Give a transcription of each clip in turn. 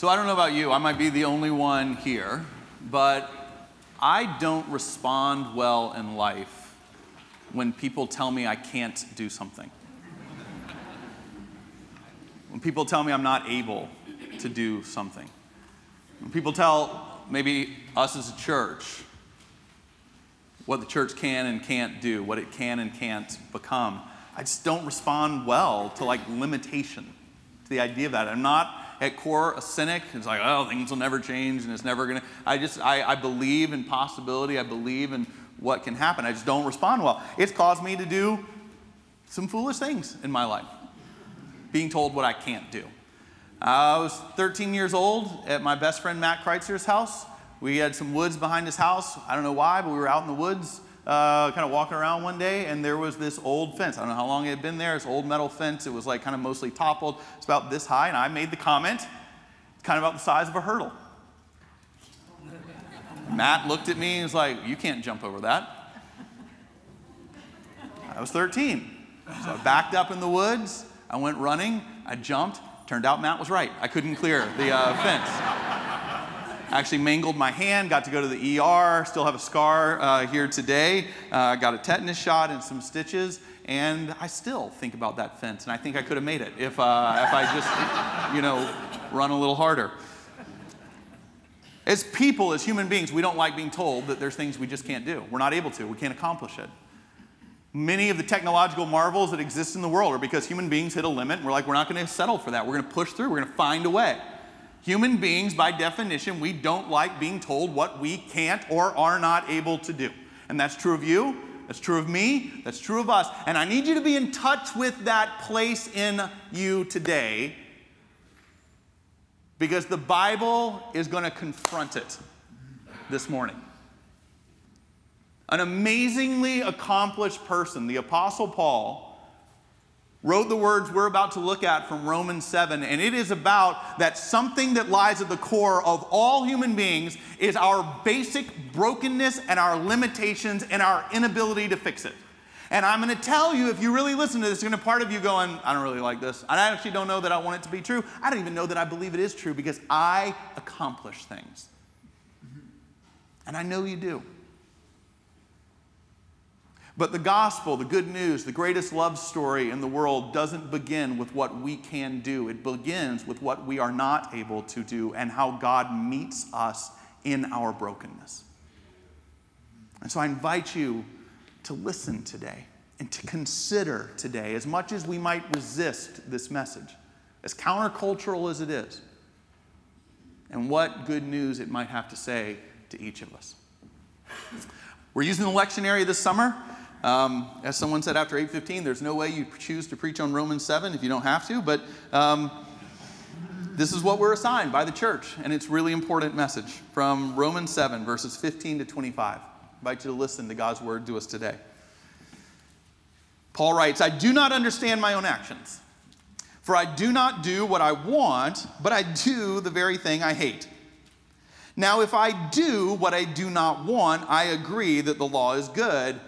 So I don't know about you, I might be the only one here, but I don't respond well in life when people tell me I can't do something. when people tell me I'm not able to do something. When people tell maybe us as a church what the church can and can't do, what it can and can't become, I just don't respond well to like limitation, to the idea of that. I'm not at core a cynic. It's like, oh, things will never change and it's never gonna. I just, I, I believe in possibility. I believe in what can happen. I just don't respond well. It's caused me to do some foolish things in my life, being told what I can't do. I was 13 years old at my best friend Matt Kreitzer's house. We had some woods behind his house. I don't know why, but we were out in the woods uh, kind of walking around one day, and there was this old fence. I don't know how long it had been there. It's old metal fence. It was like kind of mostly toppled. It's about this high, and I made the comment, it's kind of about the size of a hurdle. Matt looked at me and was like, You can't jump over that. I was 13. So I backed up in the woods. I went running. I jumped. Turned out Matt was right. I couldn't clear the uh, fence actually mangled my hand, got to go to the ER, still have a scar uh, here today. Uh, got a tetanus shot and some stitches, and I still think about that fence, and I think I could have made it if, uh, if I just, you know, run a little harder. As people, as human beings, we don't like being told that there's things we just can't do. We're not able to, we can't accomplish it. Many of the technological marvels that exist in the world are because human beings hit a limit. And we're like, we're not going to settle for that. We're going to push through. We're going to find a way. Human beings, by definition, we don't like being told what we can't or are not able to do. And that's true of you, that's true of me, that's true of us. And I need you to be in touch with that place in you today because the Bible is going to confront it this morning. An amazingly accomplished person, the Apostle Paul, wrote the words we're about to look at from Romans 7, and it is about that something that lies at the core of all human beings is our basic brokenness and our limitations and our inability to fix it. And I'm going to tell you, if you really listen to this, you're going to part of you going, I don't really like this. I actually don't know that I want it to be true. I don't even know that I believe it is true because I accomplish things. And I know you do. But the gospel, the good news, the greatest love story in the world doesn't begin with what we can do. It begins with what we are not able to do and how God meets us in our brokenness. And so I invite you to listen today and to consider today, as much as we might resist this message, as countercultural as it is, and what good news it might have to say to each of us. We're using the lectionary this summer. Um, as someone said after 8:15, there's no way you choose to preach on Romans 7 if you don't have to, but um, this is what we're assigned by the church, and it's really important message from Romans 7 verses 15 to 25. I invite you to listen to God's word to us today. Paul writes, "I do not understand my own actions, for I do not do what I want, but I do the very thing I hate." Now, if I do what I do not want, I agree that the law is good.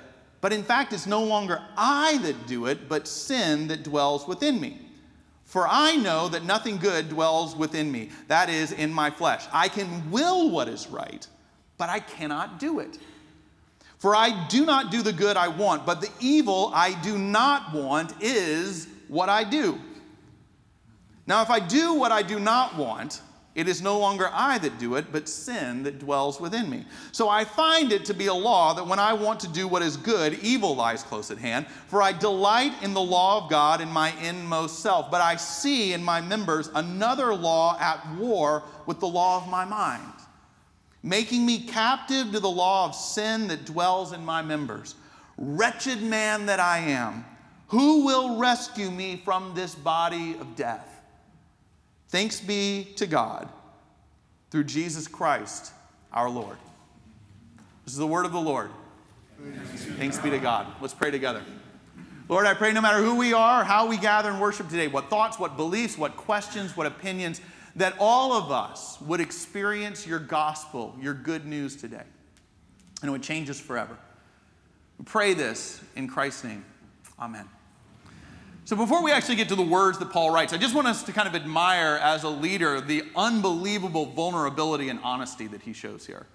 But in fact, it's no longer I that do it, but sin that dwells within me. For I know that nothing good dwells within me, that is, in my flesh. I can will what is right, but I cannot do it. For I do not do the good I want, but the evil I do not want is what I do. Now, if I do what I do not want, it is no longer I that do it, but sin that dwells within me. So I find it to be a law that when I want to do what is good, evil lies close at hand. For I delight in the law of God in my inmost self. But I see in my members another law at war with the law of my mind, making me captive to the law of sin that dwells in my members. Wretched man that I am, who will rescue me from this body of death? Thanks be to God through Jesus Christ our Lord. This is the word of the Lord. Thanks be to God. Let's pray together. Lord, I pray no matter who we are, how we gather and worship today, what thoughts, what beliefs, what questions, what opinions, that all of us would experience your gospel, your good news today. And it would change us forever. We pray this in Christ's name. Amen. So, before we actually get to the words that Paul writes, I just want us to kind of admire as a leader the unbelievable vulnerability and honesty that he shows here.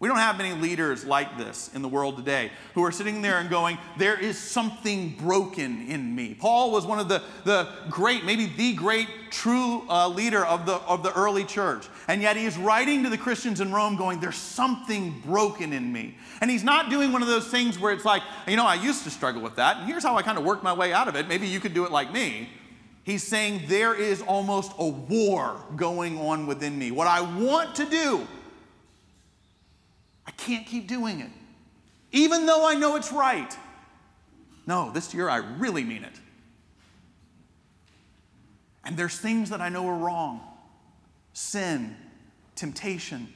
We don't have many leaders like this in the world today who are sitting there and going, There is something broken in me. Paul was one of the, the great, maybe the great true uh, leader of the, of the early church. And yet he is writing to the Christians in Rome going, There's something broken in me. And he's not doing one of those things where it's like, You know, I used to struggle with that, and here's how I kind of worked my way out of it. Maybe you could do it like me. He's saying, There is almost a war going on within me. What I want to do, I can't keep doing it, even though I know it's right. No, this year I really mean it. And there's things that I know are wrong sin, temptation,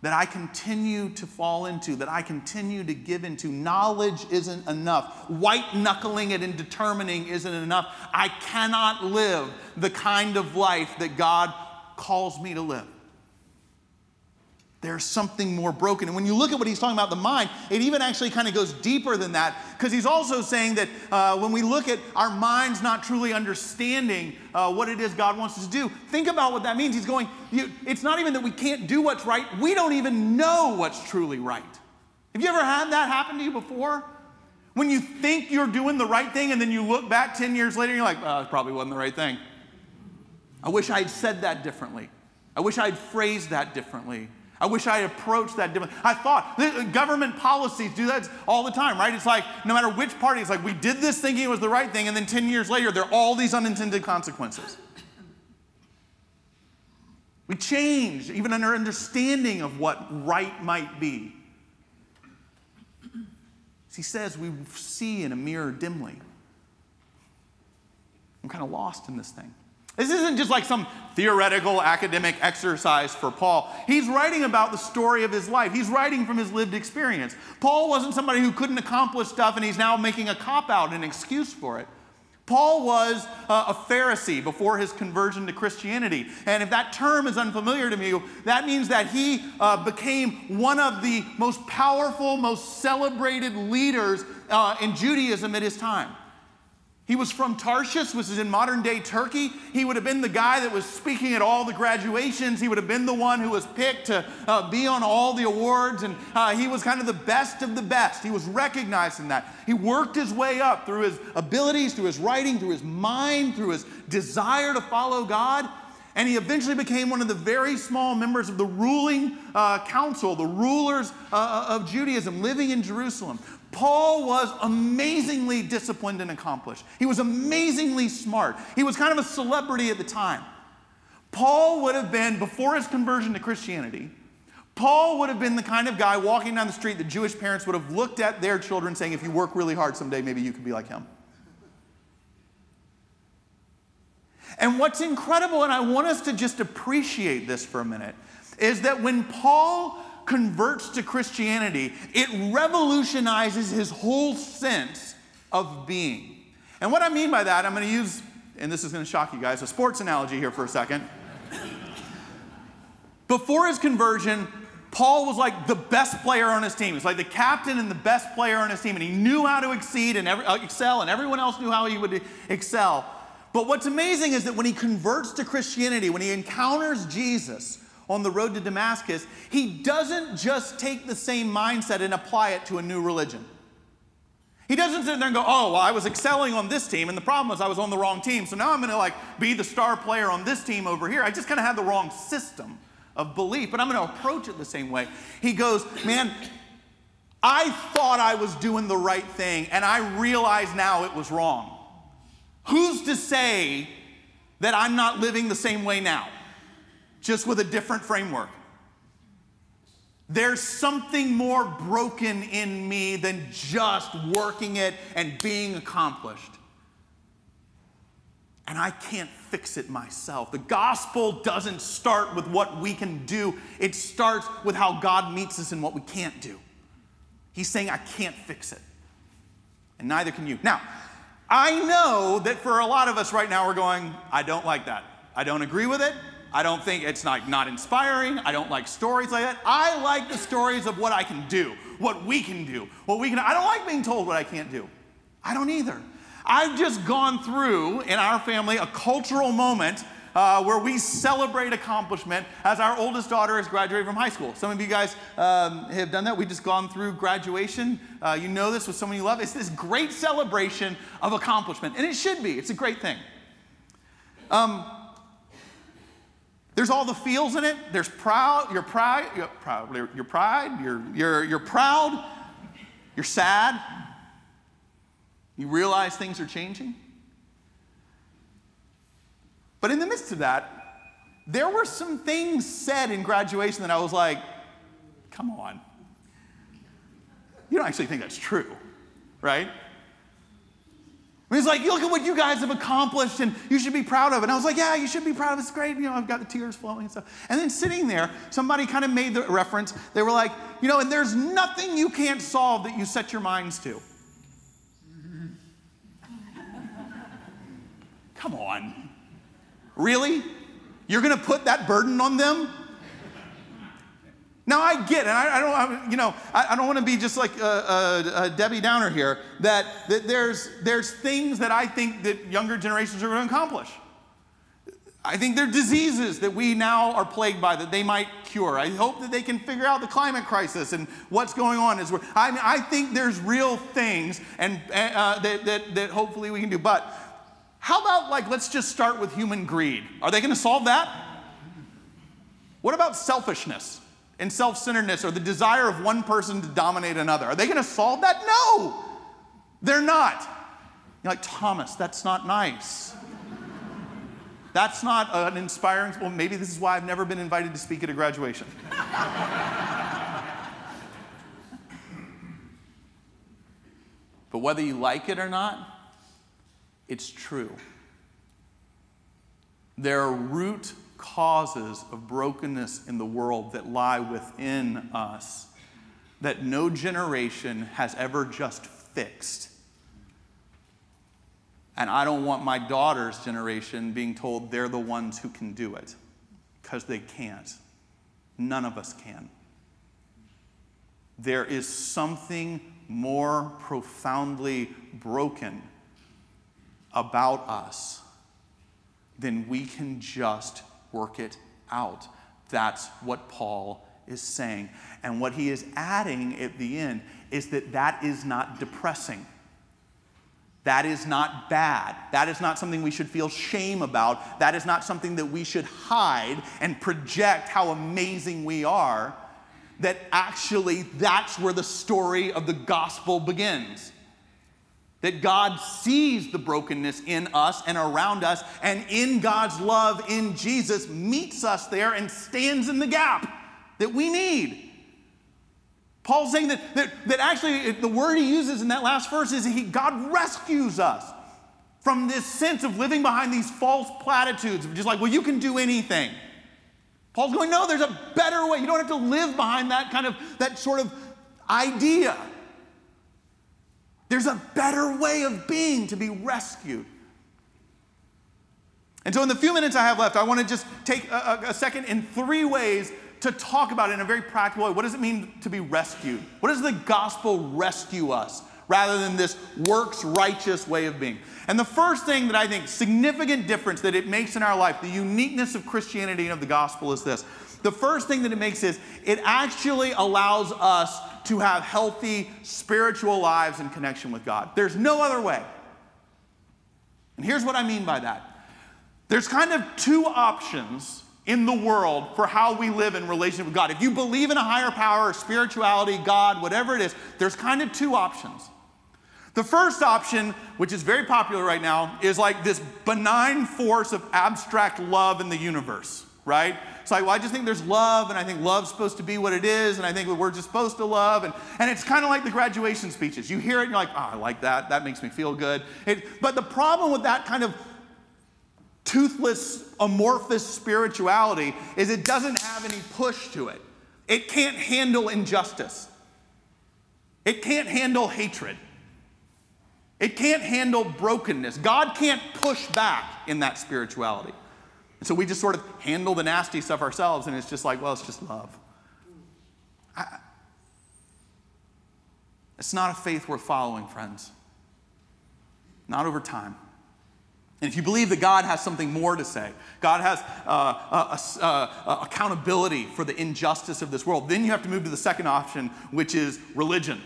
that I continue to fall into, that I continue to give into. Knowledge isn't enough. White knuckling it and determining isn't enough. I cannot live the kind of life that God calls me to live. There's something more broken. And when you look at what he's talking about, the mind, it even actually kind of goes deeper than that, because he's also saying that uh, when we look at our minds not truly understanding uh, what it is God wants us to do, think about what that means. He's going, it's not even that we can't do what's right, we don't even know what's truly right. Have you ever had that happen to you before? When you think you're doing the right thing, and then you look back 10 years later, and you're like, oh, it probably wasn't the right thing. I wish I'd said that differently. I wish I'd phrased that differently. I wish I approached that differently. I thought uh, government policies do that all the time, right? It's like no matter which party, it's like we did this thinking it was the right thing, and then 10 years later, there are all these unintended consequences. We change even in our understanding of what right might be. As He says we see in a mirror dimly. I'm kind of lost in this thing. This isn't just like some theoretical academic exercise for Paul. He's writing about the story of his life. He's writing from his lived experience. Paul wasn't somebody who couldn't accomplish stuff and he's now making a cop out, an excuse for it. Paul was a Pharisee before his conversion to Christianity. And if that term is unfamiliar to you, that means that he uh, became one of the most powerful, most celebrated leaders uh, in Judaism at his time. He was from Tarshish, which is in modern day Turkey. He would have been the guy that was speaking at all the graduations. He would have been the one who was picked to uh, be on all the awards. And uh, he was kind of the best of the best. He was recognized in that. He worked his way up through his abilities, through his writing, through his mind, through his desire to follow God. And he eventually became one of the very small members of the ruling uh, council, the rulers uh, of Judaism, living in Jerusalem. Paul was amazingly disciplined and accomplished. He was amazingly smart. He was kind of a celebrity at the time. Paul would have been, before his conversion to Christianity, Paul would have been the kind of guy walking down the street that Jewish parents would have looked at their children saying, if you work really hard someday, maybe you could be like him. And what's incredible, and I want us to just appreciate this for a minute, is that when Paul converts to Christianity, it revolutionizes his whole sense of being. And what I mean by that, I'm going to use, and this is going to shock you guys, a sports analogy here for a second. Before his conversion, Paul was like the best player on his team. He's like the captain and the best player on his team, and he knew how to exceed and every, uh, excel, and everyone else knew how he would excel. But what's amazing is that when he converts to Christianity, when he encounters Jesus, on the road to Damascus, he doesn't just take the same mindset and apply it to a new religion. He doesn't sit there and go, oh, well, I was excelling on this team, and the problem was I was on the wrong team, so now I'm to like be the star player on this team over here. I just kind of had the wrong system of belief, but I'm to approach it the same way. He goes, man, I thought I was doing the right thing, and I realize now it was wrong. Who's to say that I'm not living the same way now? Just with a different framework. There's something more broken in me than just working it and being accomplished. And I can't fix it myself. The gospel doesn't start with what we can do, it starts with how God meets us in what we can't do. He's saying, I can't fix it. And neither can you. Now, I know that for a lot of us right now, we're going, I don't like that. I don't agree with it. I don't think it's like not inspiring. I don't like stories like that. I like the stories of what I can do, what we can do, what we can. I don't like being told what I can't do. I don't either. I've just gone through in our family a cultural moment uh, where we celebrate accomplishment as our oldest daughter has graduated from high school. Some of you guys um, have done that. We've just gone through graduation. Uh, you know this with someone you love. It's this great celebration of accomplishment, and it should be. It's a great thing. Um, there's all the feels in it. There's proud, you're proud, you're proud, you're pride, you're, you're, you're proud, you're sad. You realize things are changing. But in the midst of that, there were some things said in graduation that I was like, come on. You don't actually think that's true, right? Mean, it's like, look at what you guys have accomplished and you should be proud of it. And I was like, yeah, you should be proud of it. It's great. You know, I've got the tears flowing and stuff. And then sitting there, somebody kind of made the reference. They were like, you know, and there's nothing you can't solve that you set your minds to. Come on. Really? You're going to put that burden on them? Now I get, and I, I don't, you know, I, I don't want to be just like a, a, a, Debbie Downer here. That, that there's there's things that I think that younger generations are going to accomplish. I think there are diseases that we now are plagued by that they might cure. I hope that they can figure out the climate crisis and what's going on. Is I, mean, I think there's real things and uh, that, that that hopefully we can do. But how about, like, let's just start with human greed? Are they going to solve that? What about selfishness and self centeredness or the desire of one person to dominate another? Are they going to solve that? No, they're not. You're like, Thomas, that's not nice. That's not an inspiring, well, maybe this is why I've never been invited to speak at a graduation. but whether you like it or not, it's true. There are root causes of brokenness in the world that lie within us that no generation has ever just fixed. And I don't want my daughter's generation being told they're the ones who can do it, because they can't. None of us can. There is something more profoundly broken about us, than we can just work it out. That's what Paul is saying. And what he is adding at the end is that that is not depressing. That is not bad. That is not something we should feel shame about. That is not something that we should hide and project how amazing we are. That actually, that's where the story of the gospel begins. That God sees the brokenness in us and around us, and in God's love in Jesus meets us there and stands in the gap that we need. Paul's saying that, that, that actually the word he uses in that last verse is he, God rescues us from this sense of living behind these false platitudes just like, well, you can do anything. Paul's going, no, there's a better way. You don't have to live behind that kind of, that sort of idea. There's a better way of being to be rescued. And so, in the few minutes I have left, I want to just take a, a, second in three ways to talk about it in a very practical way. What does it mean to be rescued? What does the gospel rescue us rather than this works righteous way of being? And the first thing that I think, significant difference that it makes in our life, the uniqueness of Christianity and of the gospel is this. The first thing that it makes is it actually allows us to have healthy spiritual lives in connection with God. There's no other way. And here's what I mean by that there's kind of two options in the world for how we live in relationship with God. If you believe in a higher power, spirituality, God, whatever it is, there's kind of two options. The first option, which is very popular right now, is like this benign force of abstract love in the universe, right? It's like, well, I just think there's love, and I think love's supposed to be what it is, and I think we're just supposed to love. And, and it's kind of like the graduation speeches. You hear it, and you're like, oh, I like that. That makes me feel good. It, but the problem with that kind of toothless, amorphous spirituality is it doesn't have any push to it. It can't handle injustice, it can't handle hatred. It can't handle brokenness. God can't push back in that spirituality. And so we just sort of handle the nasty stuff ourselves, and it's just like, well, it's just love. I, it's not a faith worth following, friends. not over time. And if you believe that God has something more to say, God has uh, a accountability for the injustice of this world, then you have to move to the second option, which is religion.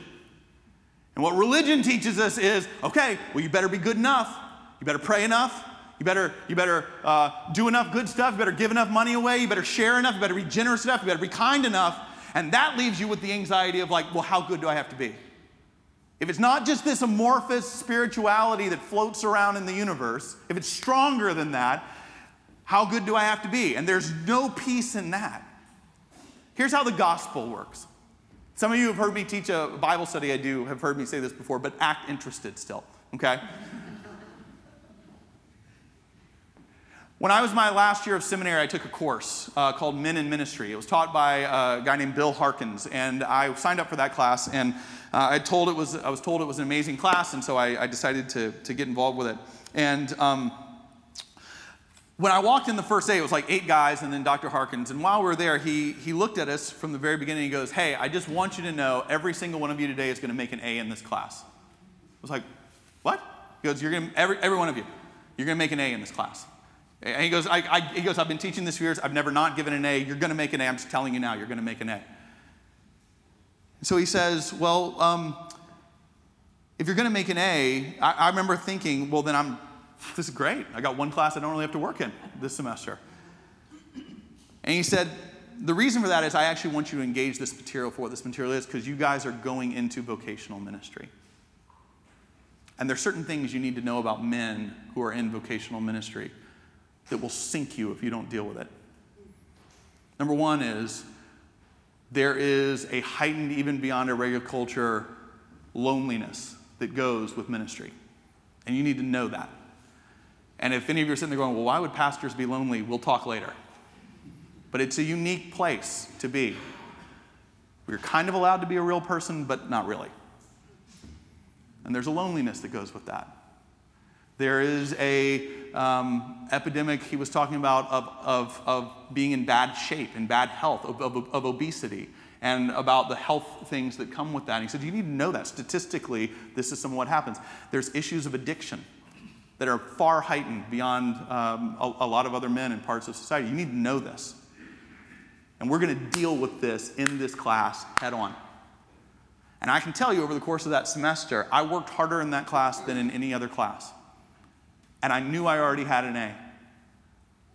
And what religion teaches us is okay, well, you better be good enough, you better pray enough, you better, you better uh, do enough good stuff, you better give enough money away, you better share enough, you better be generous enough, you better be kind enough. And that leaves you with the anxiety of, like, well, how good do I have to be? If it's not just this amorphous spirituality that floats around in the universe, if it's stronger than that, how good do I have to be? And there's no peace in that. Here's how the gospel works. Some of you have heard me teach a Bible study, I do have heard me say this before, but act interested still, okay? When I was my last year of seminary, I took a course uh, called Men in Ministry. It was taught by a guy named Bill Harkins, and I signed up for that class. And uh, I, told it was, I was told it was an amazing class, and so I, I decided to, to get involved with it. And um, when I walked in the first day, it was like eight guys and then Dr. Harkins. And while we were there, he, he looked at us from the very beginning. He goes, Hey, I just want you to know every single one of you today is going to make an A in this class. I was like, What? He goes, You're going to, every, every one of you, you're going to make an A in this class. And he goes, I, I, he goes, I've been teaching this for years. I've never not given an A. You're going to make an A. I'm just telling you now, you're going to make an A. So he says, Well, um, if you're going to make an A, I, I remember thinking, Well, then I'm, this is great. I got one class I don't really have to work in this semester. And he said, The reason for that is I actually want you to engage this material for what this material is because you guys are going into vocational ministry. And there's certain things you need to know about men who are in vocational ministry that will sink you if you don't deal with it. Number one is there is a heightened, even beyond a regular culture, loneliness that goes with ministry. And you need to know that. And if any of you are sitting there going, well, why would pastors be lonely? We'll talk later. But it's a unique place to be. We're kind of allowed to be a real person, but not really. And there's a loneliness that goes with that. There is a um, epidemic he was talking about of, of, of being in bad shape, in bad health, of, of, of obesity, and about the health things that come with that. And he said, You need to know that. Statistically, this is some of what happens. There's issues of addiction that are far heightened beyond um, a, a lot of other men in parts of society. You need to know this. And we're going to deal with this in this class head on. And I can tell you over the course of that semester, I worked harder in that class than in any other class and I knew I already had an A.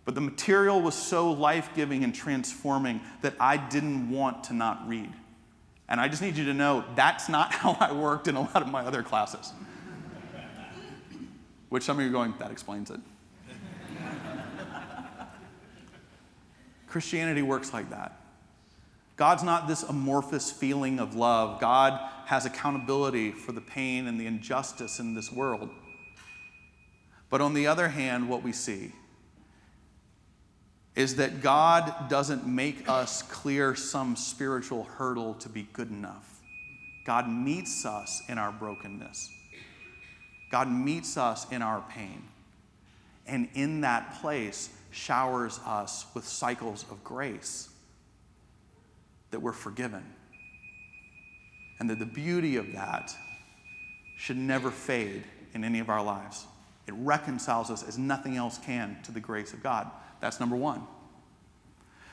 But the material was so life giving and transforming that I didn't want to not read. And I just need you to know that's not how I worked in a lot of my other classes. Which some of you are going, that explains it. Christianity works like that. God's not this amorphous feeling of love. God has accountability for the pain and the injustice in this world. But on the other hand, what we see is that God doesn't make us clear some spiritual hurdle to be good enough. God meets us in our brokenness. God meets us in our pain. And in that place, showers us with cycles of grace that we're forgiven. And that the beauty of that should never fade in any of our lives. It reconciles us as nothing else can to the grace of God. That's number one.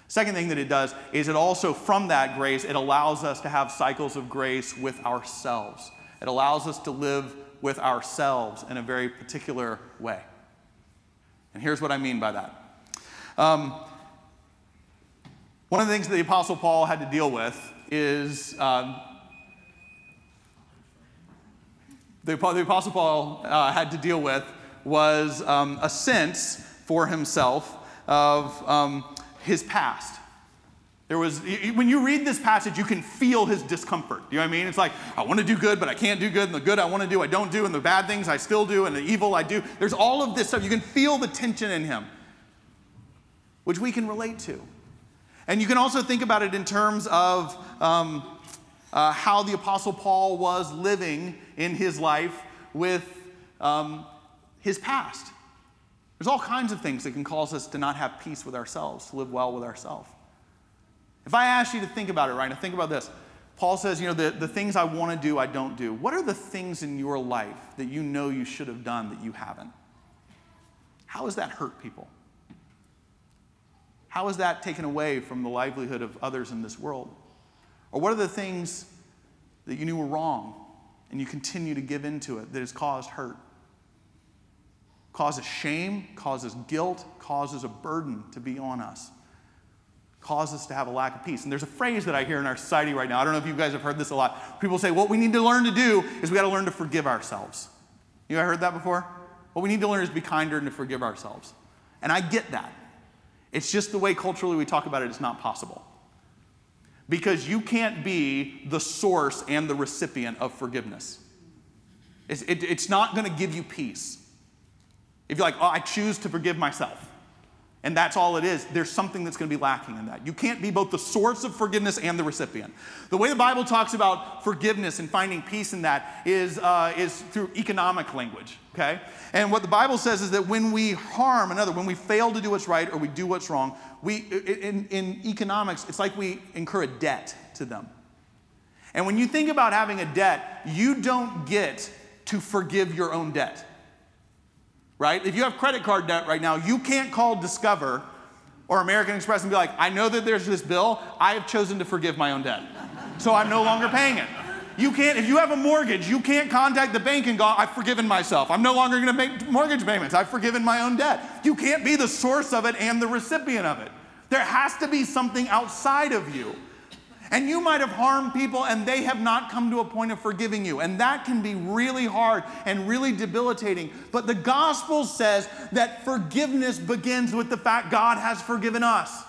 Second thing that it does is it also, from that grace, it allows us to have cycles of grace with ourselves. It allows us to live with ourselves in a very particular way. And here's what I mean by that. Um, one of the things that the Apostle Paul had to deal with is um, the, the, Apostle Paul uh, had to deal with was um, a sense for himself of um, his past. There was, when you read this passage, you can feel his discomfort. You know what I mean? It's like, I want to do good, but I can't do good. And the good I want to do, I don't do. And the bad things I still do. And the evil I do. There's all of this stuff. You can feel the tension in him, which we can relate to. And you can also think about it in terms of um, uh, how the Apostle Paul was living in his life with um, his past. There's all kinds of things that can cause us to not have peace with ourselves, to live well with ourselves. If I ask you to think about it right now, think about this. Paul says, you know, the, the things I want to do, I don't do. What are the things in your life that you know you should have done that you haven't? How has that hurt people? How is that taken away from the livelihood of others in this world? Or what are the things that you knew were wrong and you continue to give into it that has caused hurt? Causes shame, causes guilt, causes a burden to be on us causes us to have a lack of peace. And there's a phrase that I hear in our society right now. I don't know if you guys have heard this a lot. People say, what we need to learn to do is we got to learn to forgive ourselves. You ever heard that before? What we need to learn is to be kinder and to forgive ourselves. And I get that. It's just the way culturally we talk about it, it's not possible. Because you can't be the source and the recipient of forgiveness. It's, it, it's not going to give you peace. If you're like, oh, I choose to forgive myself and that's all it is, there's something that's going to be lacking in that. You can't be both the source of forgiveness and the recipient. The way the Bible talks about forgiveness and finding peace in that is, uh, is through economic language, okay? And what the Bible says is that when we harm another, when we fail to do what's right or we do what's wrong, we, in, in economics, it's like we incur a debt to them. And when you think about having a debt, you don't get to forgive your own debt right? If you have credit card debt right now, you can't call Discover or American Express and be like, I know that there's this bill, I have chosen to forgive my own debt. So I'm no longer paying it. You can't, if you have a mortgage, you can't contact the bank and go, I've forgiven myself. I'm no longer gonna make mortgage payments. I've forgiven my own debt. You can't be the source of it and the recipient of it. There has to be something outside of you. And you might have harmed people and they have not come to a point of forgiving you. And that can be really hard and really debilitating. But the gospel says that forgiveness begins with the fact God has forgiven us.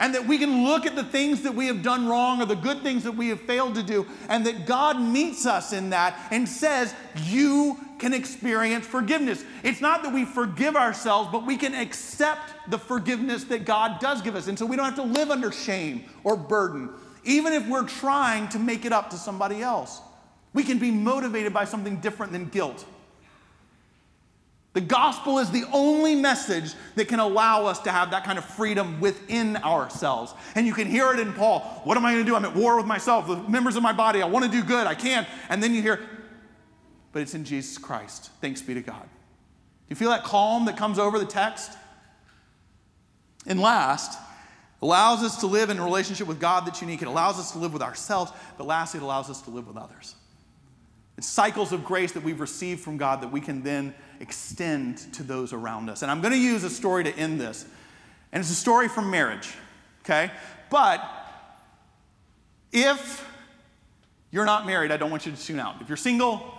And that we can look at the things that we have done wrong or the good things that we have failed to do, and that God meets us in that and says, You can experience forgiveness. It's not that we forgive ourselves, but we can accept the forgiveness that God does give us. And so we don't have to live under shame or burden, even if we're trying to make it up to somebody else. We can be motivated by something different than guilt. The gospel is the only message that can allow us to have that kind of freedom within ourselves. And you can hear it in Paul. What am I going to do? I'm at war with myself, the members of my body. I want to do good. I can't. And then you hear, but it's in Jesus Christ. Thanks be to God. Do you feel that calm that comes over the text? And last, allows us to live in a relationship with God that's unique. It allows us to live with ourselves, but lastly, it allows us to live with others. Cycles of grace that we've received from God that we can then extend to those around us. And I'm going to use a story to end this. And it's a story from marriage, okay? But if you're not married, I don't want you to tune out. If you're single,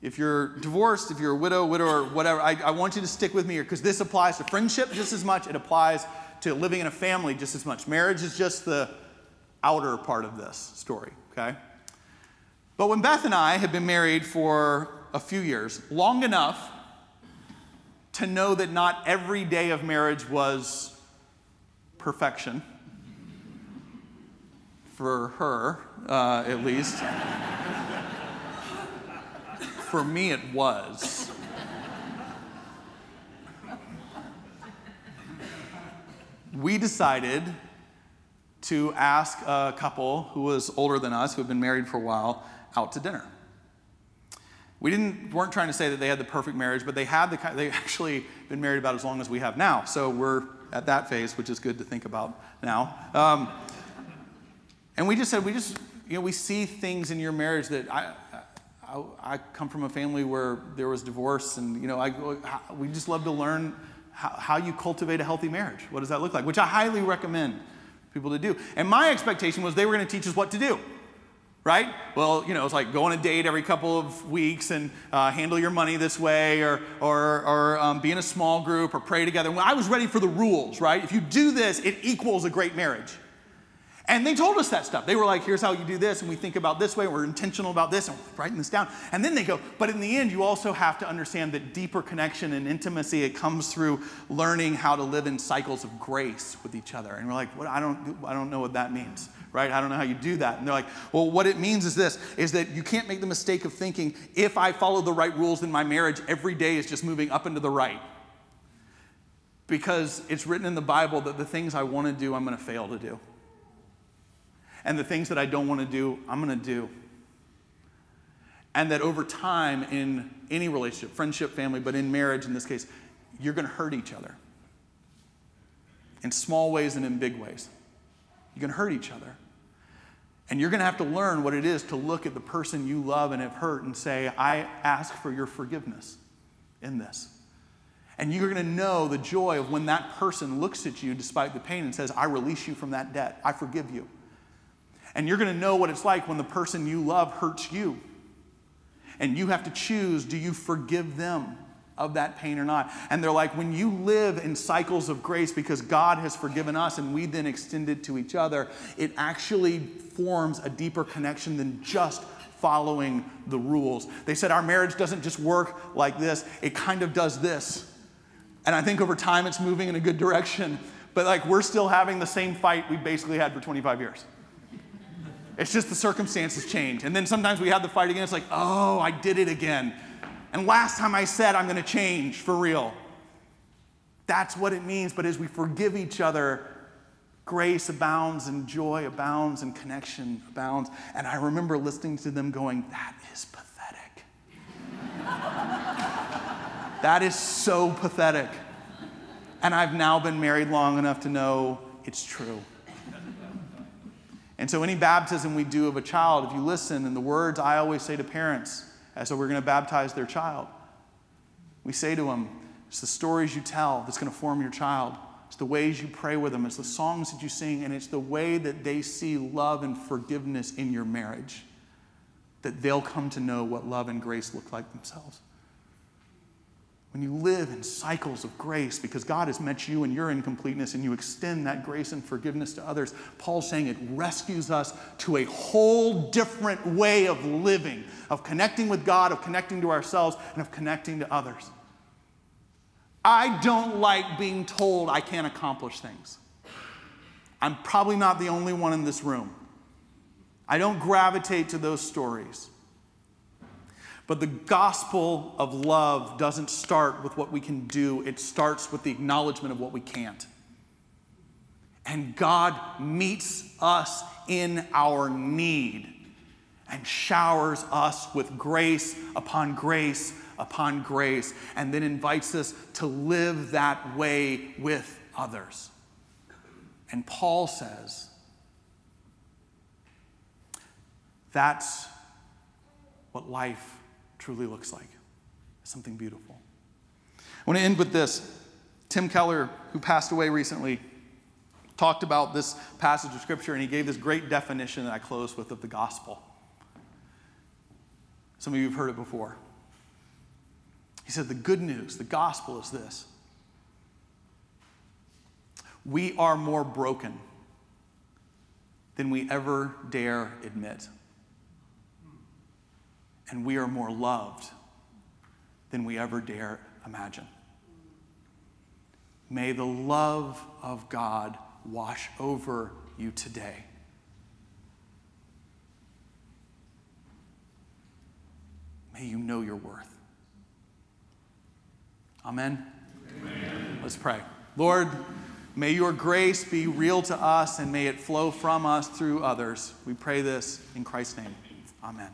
if you're divorced, if you're a widow, widower, whatever, I, I want you to stick with me here because this applies to friendship just as much. It applies to living in a family just as much. Marriage is just the outer part of this story, okay? But when Beth and I had been married for a few years, long enough to know that not every day of marriage was perfection, for her uh, at least. For me, it was. we decided to ask a couple who was older than us, who had been married for a while, out to dinner. We didn't, weren't trying to say that they had the perfect marriage, but they had the they actually been married about as long as we have now. So we're at that phase, which is good to think about now. Um, and we just said, we just, you know, we see things in your marriage that I, I, I, come from a family where there was divorce, and you know, I, we just love to learn how, how you cultivate a healthy marriage. What does that look like? Which I highly recommend people to do. And my expectation was they were going to teach us what to do. Right? Well, you know, it's like go on a date every couple of weeks and uh, handle your money this way, or, or, or um, be in a small group, or pray together. Well, I was ready for the rules, right? If you do this, it equals a great marriage. And they told us that stuff. They were like, here's how you do this, and we think about this way, and we're intentional about this, and we're writing this down. And then they go, but in the end, you also have to understand that deeper connection and intimacy, it comes through learning how to live in cycles of grace with each other. And we're like, what? I don't, I don't know what that means, right? I don't know how you do that. And they're like, well, what it means is this, is that you can't make the mistake of thinking, if I follow the right rules in my marriage, every day is just moving up and to the right. Because it's written in the Bible that the things I want to do, I'm going to fail to do. And the things that I don't want to do, I'm going to do. And that over time, in any relationship, friendship, family, but in marriage in this case, you're going to hurt each other in small ways and in big ways. You're going to hurt each other. And you're going to have to learn what it is to look at the person you love and have hurt and say, I ask for your forgiveness in this. And you're going to know the joy of when that person looks at you despite the pain and says, I release you from that debt. I forgive you. And you're going to know what it's like when the person you love hurts you. And you have to choose do you forgive them of that pain or not? And they're like, when you live in cycles of grace because God has forgiven us and we then extend it to each other, it actually forms a deeper connection than just following the rules. They said our marriage doesn't just work like this, it kind of does this. And I think over time it's moving in a good direction. But like we're still having the same fight we basically had for 25 years. It's just the circumstances change. And then sometimes we have the fight again. It's like, oh, I did it again. And last time I said I'm going to change for real. That's what it means. But as we forgive each other, grace abounds and joy abounds and connection abounds. And I remember listening to them going, that is pathetic. that is so pathetic. And I've now been married long enough to know it's true. And so, any baptism we do of a child, if you listen, and the words I always say to parents, as so we're going to baptize their child. We say to them, it's the stories you tell that's going to form your child. It's the ways you pray with them. It's the songs that you sing. And it's the way that they see love and forgiveness in your marriage that they'll come to know what love and grace look like themselves. When you live in cycles of grace because God has met you in your incompleteness and you extend that grace and forgiveness to others, Paul's saying it rescues us to a whole different way of living, of connecting with God, of connecting to ourselves, and of connecting to others. I don't like being told I can't accomplish things. I'm probably not the only one in this room. I don't gravitate to those stories. But the gospel of love doesn't start with what we can do, it starts with the acknowledgement of what we can't. And God meets us in our need and showers us with grace upon grace upon grace, and then invites us to live that way with others. And Paul says, that's what life truly looks like something beautiful. I want to end with this. Tim Keller, who passed away recently, talked about this passage of Scripture and he gave this great definition that I close with of the gospel. Some of you have heard it before. He said, The good news, the gospel is this we are more broken than we ever dare admit and we are more loved than we ever dare imagine. May the love of God wash over you today. May you know your worth. Amen. Amen. Let's pray. Lord, may your grace be real to us and may it flow from us through others. We pray this in Christ's name. Amen.